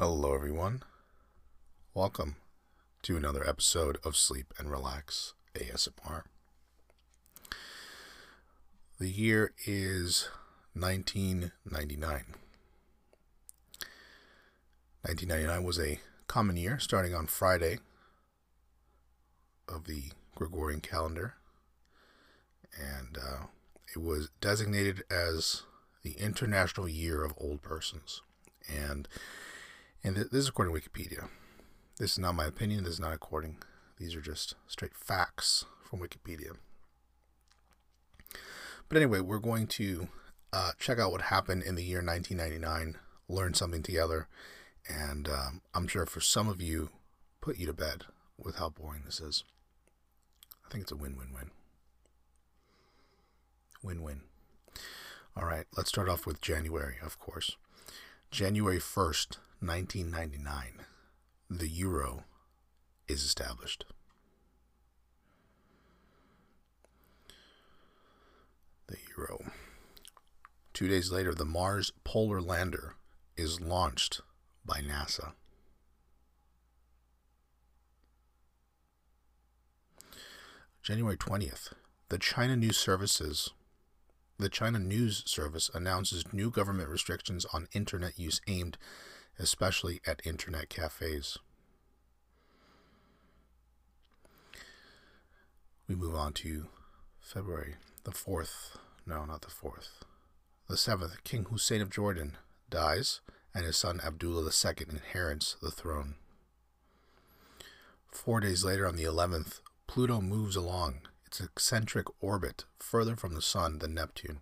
Hello, everyone. Welcome to another episode of Sleep and Relax ASMR. The year is 1999. 1999 was a common year starting on Friday of the Gregorian calendar, and uh, it was designated as the International Year of Old Persons. And and this is according to Wikipedia. This is not my opinion. This is not according. These are just straight facts from Wikipedia. But anyway, we're going to uh, check out what happened in the year 1999, learn something together, and um, I'm sure for some of you, put you to bed with how boring this is. I think it's a win win win. Win win. All right, let's start off with January, of course. January 1st, 1999, the euro is established. The euro. Two days later, the Mars Polar Lander is launched by NASA. January 20th, the China News Services the China News Service announces new government restrictions on internet use aimed especially at internet cafes. We move on to February the 4th. No, not the 4th. The 7th, King Hussein of Jordan dies, and his son Abdullah II inherits the throne. Four days later, on the 11th, Pluto moves along its eccentric orbit further from the Sun than Neptune.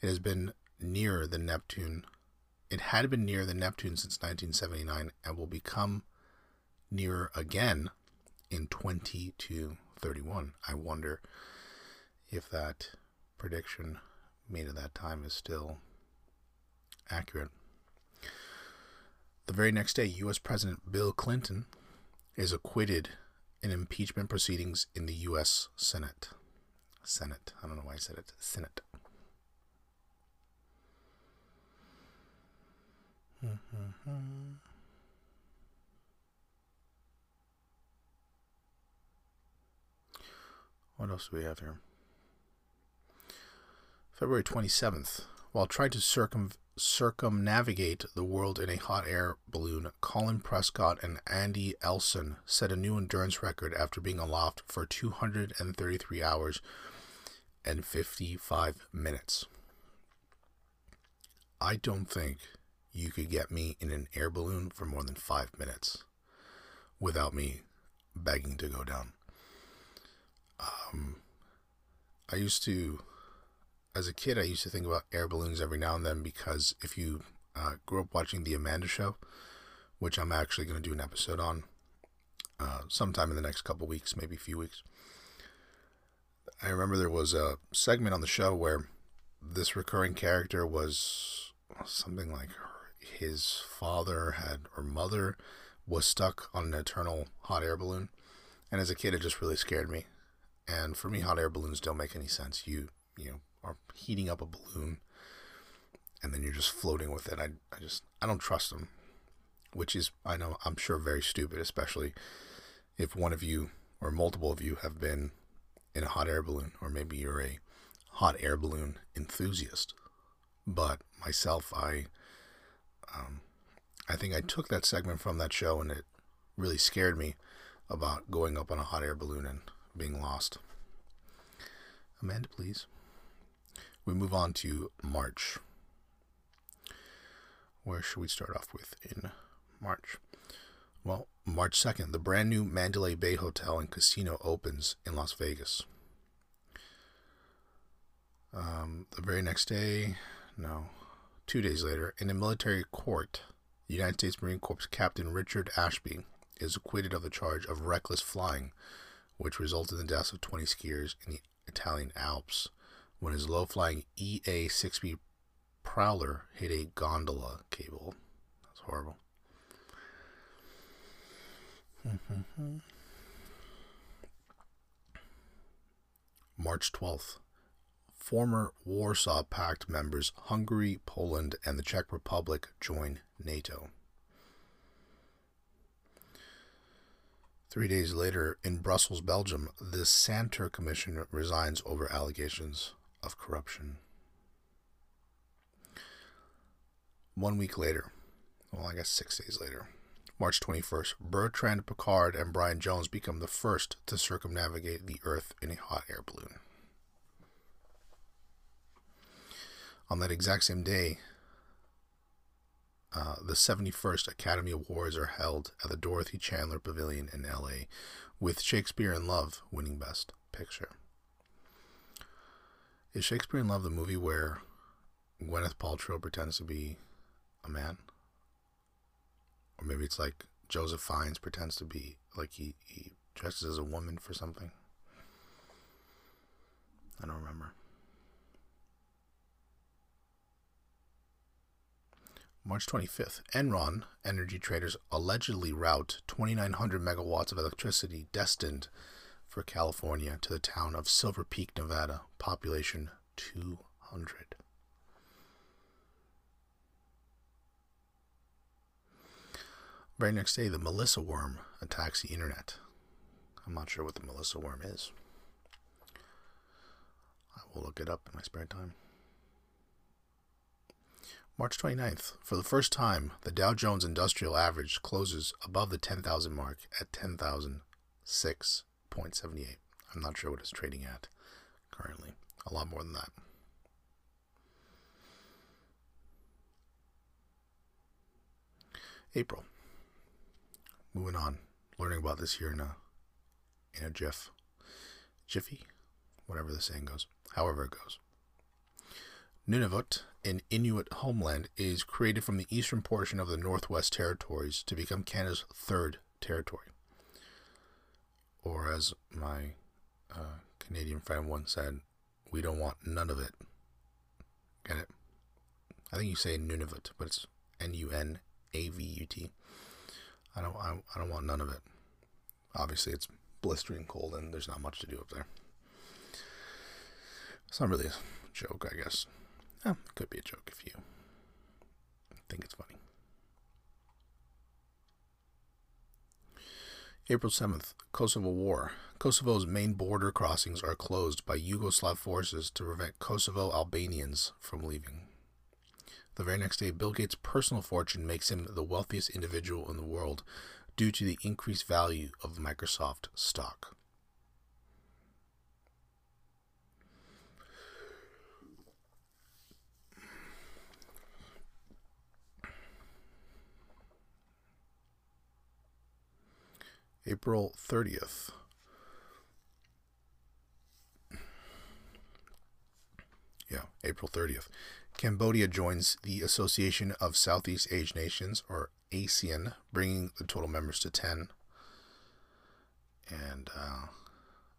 It has been nearer than Neptune. It had been near the Neptune since 1979 and will become nearer again in 2231. I wonder if that prediction made at that time is still accurate. The very next day, U.S. President Bill Clinton is acquitted in impeachment proceedings in the U.S. Senate. Senate. I don't know why I said it. Senate. Mm-hmm. What else do we have here? February 27th. While trying to circum circumnavigate the world in a hot air balloon, Colin Prescott and Andy Elson set a new endurance record after being aloft for 233 hours and 55 minutes. I don't think you could get me in an air balloon for more than five minutes without me begging to go down. Um, I used to as a kid, I used to think about air balloons every now and then because if you uh, grew up watching The Amanda Show, which I'm actually going to do an episode on uh, sometime in the next couple weeks, maybe a few weeks. I remember there was a segment on the show where this recurring character was something like his father had or mother was stuck on an eternal hot air balloon. And as a kid, it just really scared me. And for me, hot air balloons don't make any sense. You, you know, are heating up a balloon and then you're just floating with it. I, I just, I don't trust them, which is, I know, I'm sure very stupid, especially if one of you or multiple of you have been in a hot air balloon, or maybe you're a hot air balloon enthusiast. But myself, I, um, I think I took that segment from that show and it really scared me about going up on a hot air balloon and being lost. Amanda, please we move on to March. Where should we start off with in March? Well, March 2nd, the brand new Mandalay Bay Hotel and Casino opens in Las Vegas. Um, the very next day, no, two days later, in a military court, the United States Marine Corps Captain Richard Ashby is acquitted of the charge of reckless flying, which resulted in the deaths of 20 skiers in the Italian Alps when his low flying EA 6B Prowler hit a gondola cable. That's horrible. Mm-hmm. March 12th. Former Warsaw Pact members Hungary, Poland, and the Czech Republic join NATO. Three days later, in Brussels, Belgium, the Santer Commission resigns over allegations of corruption. One week later, well, I guess six days later, March 21st, Bertrand Piccard and Brian Jones become the first to circumnavigate the Earth in a hot air balloon. On that exact same day, uh, the 71st Academy Awards are held at the Dorothy Chandler Pavilion in LA, with Shakespeare in Love winning Best Picture. Is Shakespeare in Love the movie where Gwyneth Paltrow pretends to be a man? Or maybe it's like Joseph Fiennes pretends to be like he, he dresses as a woman for something. I don't remember. March 25th, Enron energy traders allegedly route 2,900 megawatts of electricity destined for California to the town of Silver Peak, Nevada, population 200. Very next day, the Melissa worm attacks the internet. I'm not sure what the Melissa worm is. I will look it up in my spare time. March 29th, for the first time, the Dow Jones Industrial Average closes above the 10,000 mark at 10,006.78. I'm not sure what it's trading at currently. A lot more than that. April. Moving on, learning about this here in a in a jiff, jiffy, whatever the saying goes. However it goes. Nunavut, an Inuit homeland, is created from the eastern portion of the Northwest Territories to become Canada's third territory. Or, as my uh, Canadian friend once said, we don't want none of it. Get it? I think you say Nunavut, but it's N U N A V U T. I don't, I, I don't want none of it. Obviously, it's blistering cold and there's not much to do up there. It's not really a joke, I guess. Oh, it could be a joke if you think it's funny. April 7th, Kosovo War. Kosovo's main border crossings are closed by Yugoslav forces to prevent Kosovo Albanians from leaving. The very next day, Bill Gates' personal fortune makes him the wealthiest individual in the world due to the increased value of Microsoft stock. April 30th. Yeah, April 30th. Cambodia joins the Association of Southeast Asian Nations, or ASEAN, bringing the total members to 10. And uh,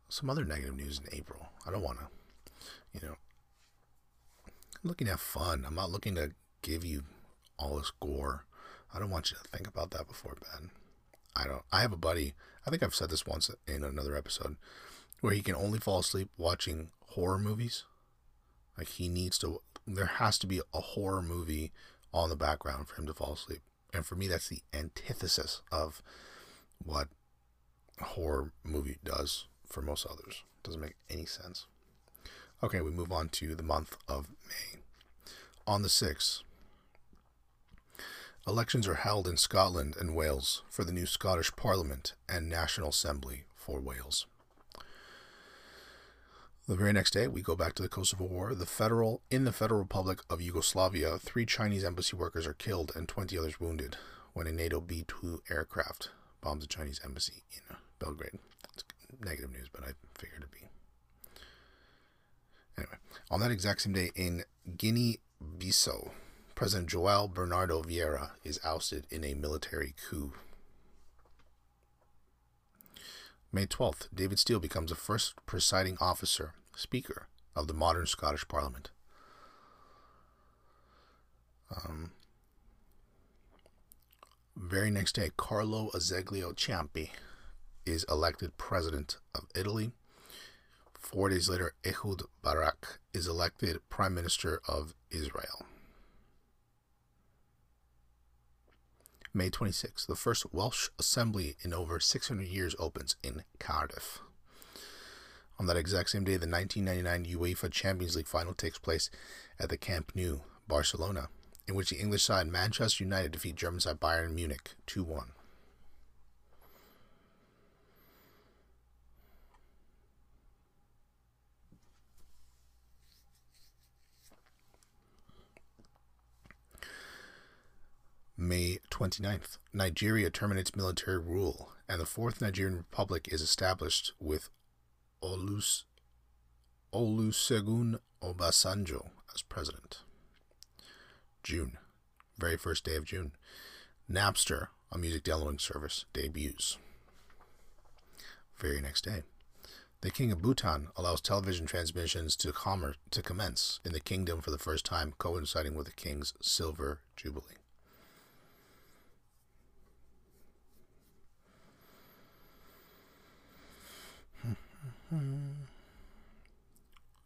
some other negative news in April. I don't want to, you know, I'm looking to have fun. I'm not looking to give you all this gore. I don't want you to think about that before bed. I don't. I have a buddy. I think I've said this once in another episode, where he can only fall asleep watching horror movies. Like he needs to. There has to be a horror movie on the background for him to fall asleep. And for me, that's the antithesis of what a horror movie does for most others. It doesn't make any sense. Okay, we move on to the month of May. On the 6th, Elections are held in Scotland and Wales for the new Scottish Parliament and National Assembly for Wales. The very next day, we go back to the Kosovo War. The federal in the Federal Republic of Yugoslavia, three Chinese embassy workers are killed and 20 others wounded when a NATO B-2 aircraft bombs a Chinese embassy in Belgrade. It's negative news, but I figured it'd be. Anyway, on that exact same day in Guinea-Bissau, President Joao Bernardo Vieira is ousted in a military coup. May 12th, David Steel becomes the first presiding officer, Speaker of the modern Scottish Parliament. Um, very next day, Carlo Azeglio Ciampi is elected president of Italy. Four days later, Ehud Barak is elected prime minister of Israel. May 26th, the first Welsh Assembly in over 600 years opens in Cardiff. On that exact same day, the 1999 UEFA Champions League final takes place at the Camp Nou, Barcelona, in which the English side Manchester United defeat German side Bayern Munich 2 1. May 29th, Nigeria terminates military rule, and the Fourth Nigerian Republic is established with Olus, Olusegun Obasanjo as president. June, very first day of June, Napster, a music downloading service, debuts. Very next day, the King of Bhutan allows television transmissions to, commerce, to commence in the kingdom for the first time, coinciding with the king's silver jubilee.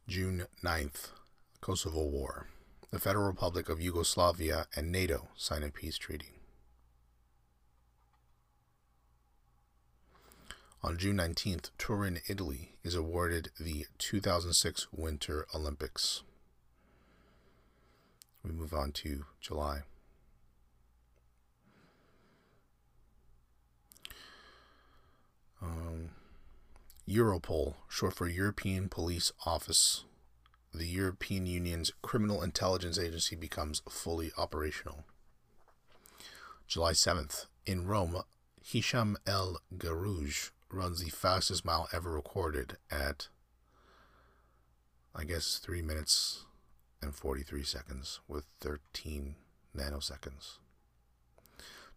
June 9th, Kosovo War. The Federal Republic of Yugoslavia and NATO sign a peace treaty. On June 19th, Turin, Italy is awarded the 2006 Winter Olympics. We move on to July. Europol, short for European Police Office, the European Union's criminal intelligence agency becomes fully operational. July 7th, in Rome, Hicham El Guerrouj runs the fastest mile ever recorded at, I guess, 3 minutes and 43 seconds with 13 nanoseconds.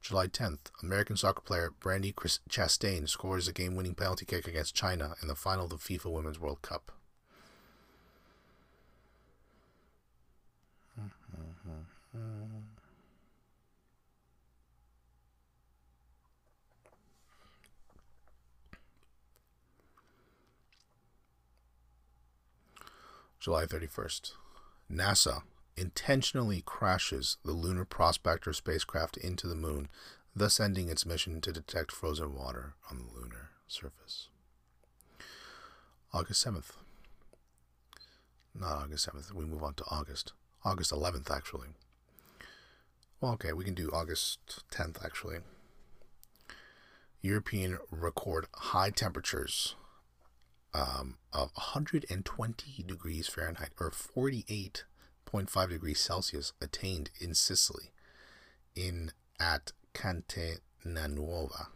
July 10th, American soccer player Brandi Chastain scores a game winning penalty kick against China in the final of the FIFA Women's World Cup. July 31st. NASA intentionally crashes the Lunar Prospector spacecraft into the moon, thus ending its mission to detect frozen water on the lunar surface. August 7th. Not August 7th, we move on to August. August 11th, actually. Well, okay, we can do August 10th, actually. European record high temperatures um, of 120 degrees Fahrenheit or 48 0.5 degrees Celsius attained in Sicily in at Catenanuova.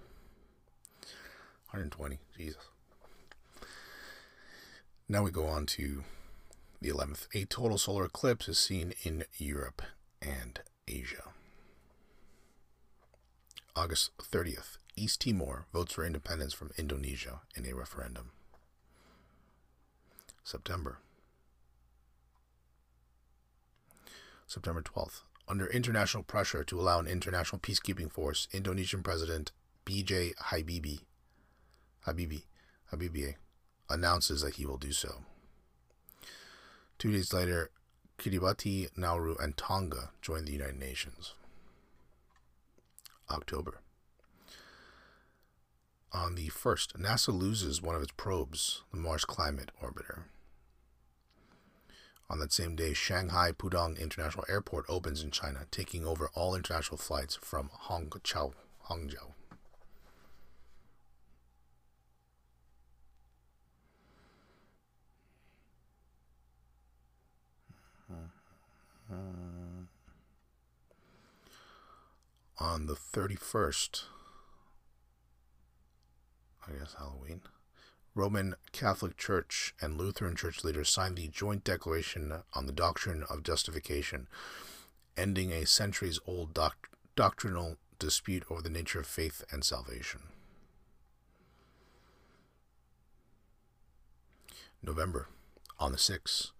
120, Jesus. Now we go on to the 11th. A total solar eclipse is seen in Europe and Asia. August 30th. East Timor votes for independence from Indonesia in a referendum. September. September 12th. Under international pressure to allow an international peacekeeping force, Indonesian President B.J. Habibie, Habibie, Habibie announces that he will do so. Two days later, Kiribati, Nauru, and Tonga join the United Nations. October. On the 1st, NASA loses one of its probes, the Mars Climate Orbiter. On that same day, Shanghai Pudong International Airport opens in China, taking over all international flights from Hongqiao, Hangzhou. On the 31st, I guess Halloween. Roman Catholic Church and Lutheran Church leaders signed the joint declaration on the doctrine of justification, ending a centuries old doc- doctrinal dispute over the nature of faith and salvation. November, on the 6th,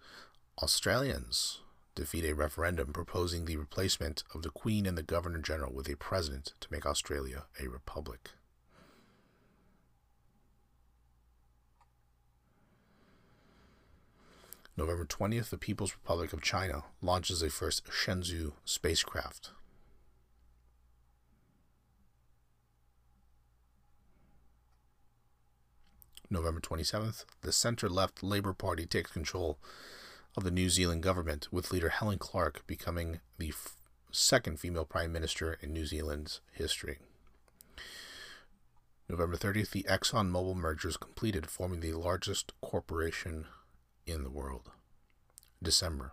Australians defeat a referendum proposing the replacement of the Queen and the Governor General with a president to make Australia a republic. November 20th, the People's Republic of China launches the first Shenzhou spacecraft. November 27th, the centre left Labour Party takes control of the New Zealand government, with leader Helen Clark becoming the f- second female prime minister in New Zealand's history. November 30th, the ExxonMobil merger is completed, forming the largest corporation in the world. December.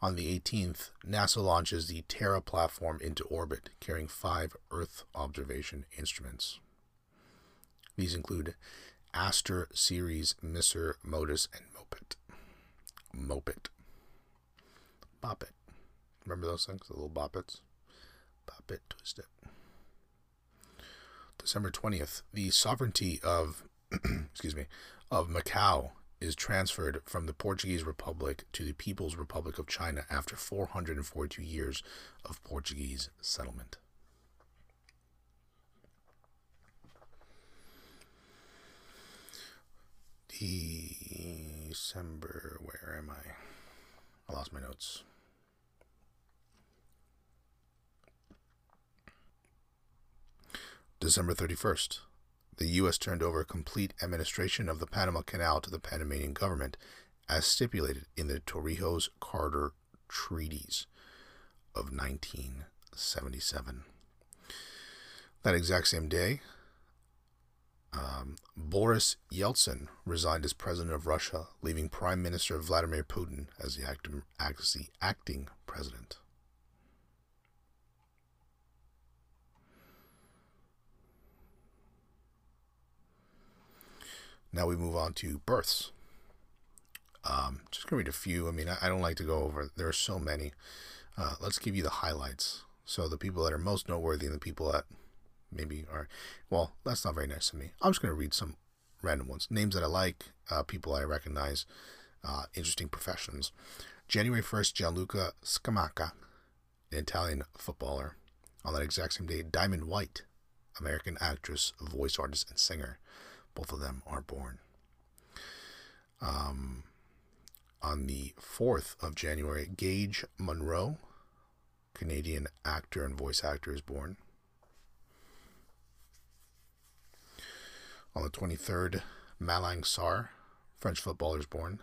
On the 18th, NASA launches the Terra platform into orbit, carrying five Earth observation instruments. These include Aster Ceres, MISR, MODIS, and MOPITT. MOPITT. Bop it. Remember those things? The little bop its? Bop it, twist it. December 20th, the sovereignty of, excuse me, of Macau is transferred from the Portuguese Republic to the People's Republic of China after 442 years of Portuguese settlement. December, where am I? I lost my notes. December 31st. The U.S. turned over complete administration of the Panama Canal to the Panamanian government, as stipulated in the Torrijos Carter Treaties of 1977. That exact same day, um, Boris Yeltsin resigned as president of Russia, leaving Prime Minister Vladimir Putin as the acting, as the acting president. Now we move on to births. Um, just gonna read a few. I mean, I, I, don't like to go over. There are so many. Uh, let's give you the highlights. So the people that are most noteworthy and the people that maybe are, well, that's not very nice of me. I'm just gonna read some random ones, names that I like, uh, people I recognize, uh, interesting professions. January 1st, Gianluca Scamacca, an Italian footballer. On that exact same day, Diamond White, American actress, voice artist, and singer. Both of them are born. Um, on the 4th of January, Gage Munroe, Canadian actor and voice actor, is born. On the 23rd, Malang Sarr, French footballer, is born.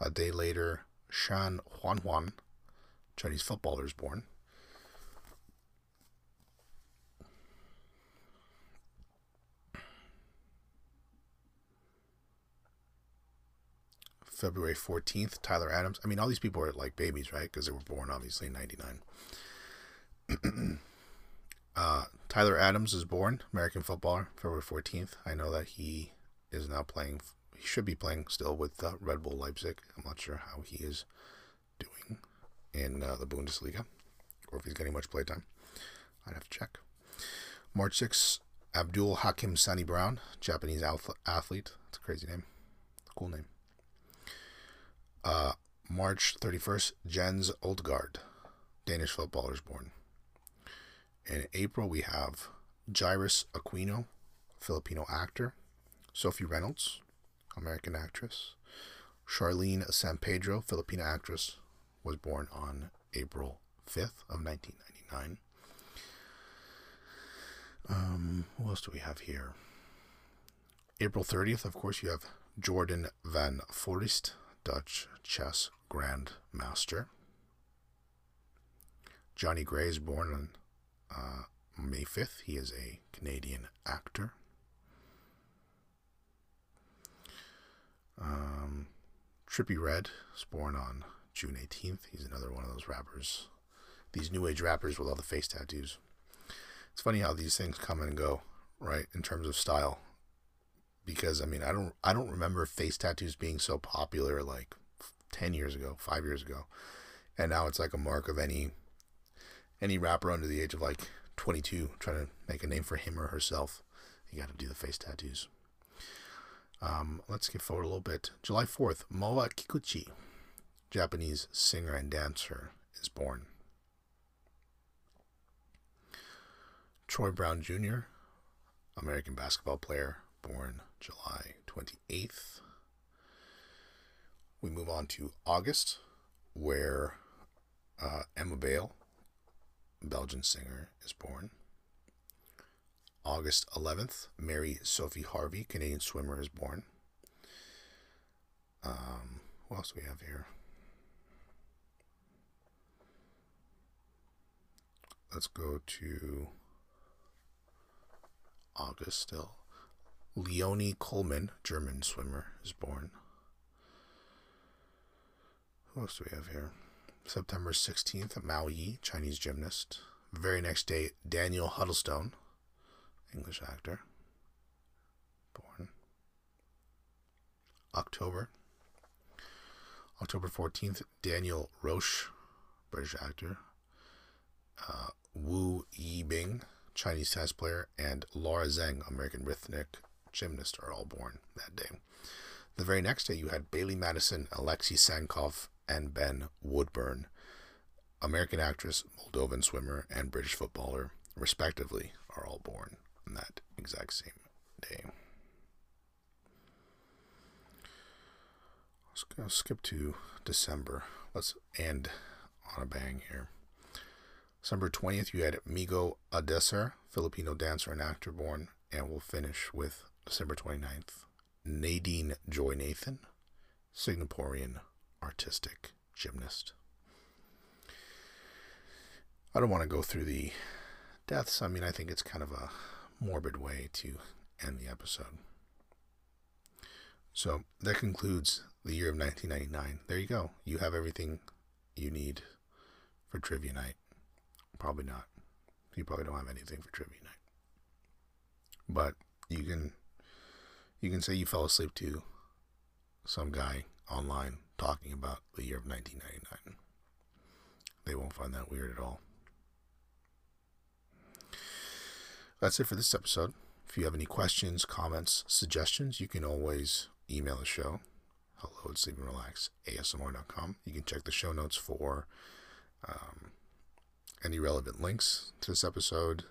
A day later, Shan Huan, Chinese footballer, is born. February 14th, Tyler Adams. I mean, all these people are like babies, right? Because they were born obviously in 99. uh, Tyler Adams is born, American footballer, February 14th. I know that he is now playing, he should be playing still with uh, Red Bull Leipzig. I'm not sure how he is doing in uh, the Bundesliga or if he's getting much playtime. I'd have to check. March 6th, Abdul Hakim Sani Brown, Japanese athlete. It's a crazy name. Cool name. Uh, March 31st, Jens Odgaard, Danish footballers born. In April, we have Jairus Aquino, Filipino actor. Sophie Reynolds, American actress. Charlene San Pedro, Filipina actress, was born on April 5th of 1999. Um, what else do we have here? April 30th, of course, you have Jordan van Foreest, Dutch chess grandmaster. Johnny Gray is born on uh, May 5th. He is a Canadian actor. Um, Trippie Redd is born on June 18th. He's another one of those rappers. These new age rappers with all the face tattoos. It's funny how these things come and go, right, in terms of style because I mean I don't I don't remember face tattoos being so popular like 10 years ago, 5 years ago. And now it's like a mark of any any rapper under the age of like 22 trying to make a name for him or herself. You got to do the face tattoos. Um, let's skip forward a little bit. July 4th, Moa Kikuchi, Japanese singer and dancer, is born. Troy Brown Jr., American basketball player, born July 28th. We move on to August, where uh, Emma Bale, Belgian singer, is born. August 11th, Mary Sophie Harvey, Canadian swimmer, is born. Um, what else do we have here? Let's go to August still. Leonie Kullmann, German swimmer, is born. Who else do we have here? September 16th, Mao Yi, Chinese gymnast. Very next day, Daniel Huddlestone, English actor, born. October. October 14th, Daniel Roche, British actor. Uh, Wu Yibing, Chinese tennis player, and Laura Zeng, American rhythmic gymnast, are all born that day. The very next day, you had Bailee Madison, Alexei Sancov, and Ben Woodburn, American actress, Moldovan swimmer, and British footballer, respectively, are all born on that exact same day. Let's go skip to December. Let's end on a bang here. December 20th, you had Migo Adecer, Filipino dancer and actor born, and we'll finish with December 29th, Nadine Joy Nathan, Singaporean artistic gymnast. I don't want to go through the deaths. I mean, I think it's kind of a morbid way to end the episode. So that concludes the year of 1999. There you go. You have everything you need for trivia night. Probably not. You probably don't have anything for trivia night. But you can you can say you fell asleep to some guy online talking about the year of 1999. They won't find that weird at all. That's it for this episode. If you have any questions, comments, suggestions, you can always email the show. Hello at sleepandrelaxasmr.com. You can check the show notes for um, any relevant links to this episode,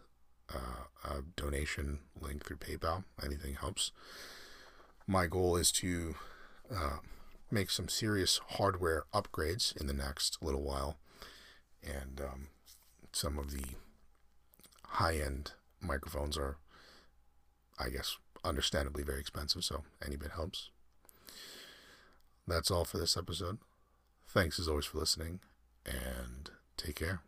uh, a donation link through PayPal. Anything helps. My goal is to uh, make some serious hardware upgrades in the next little while. And um, some of the high end microphones are, I guess, understandably very expensive, so any bit helps. That's all for this episode. Thanks as always for listening, and take care.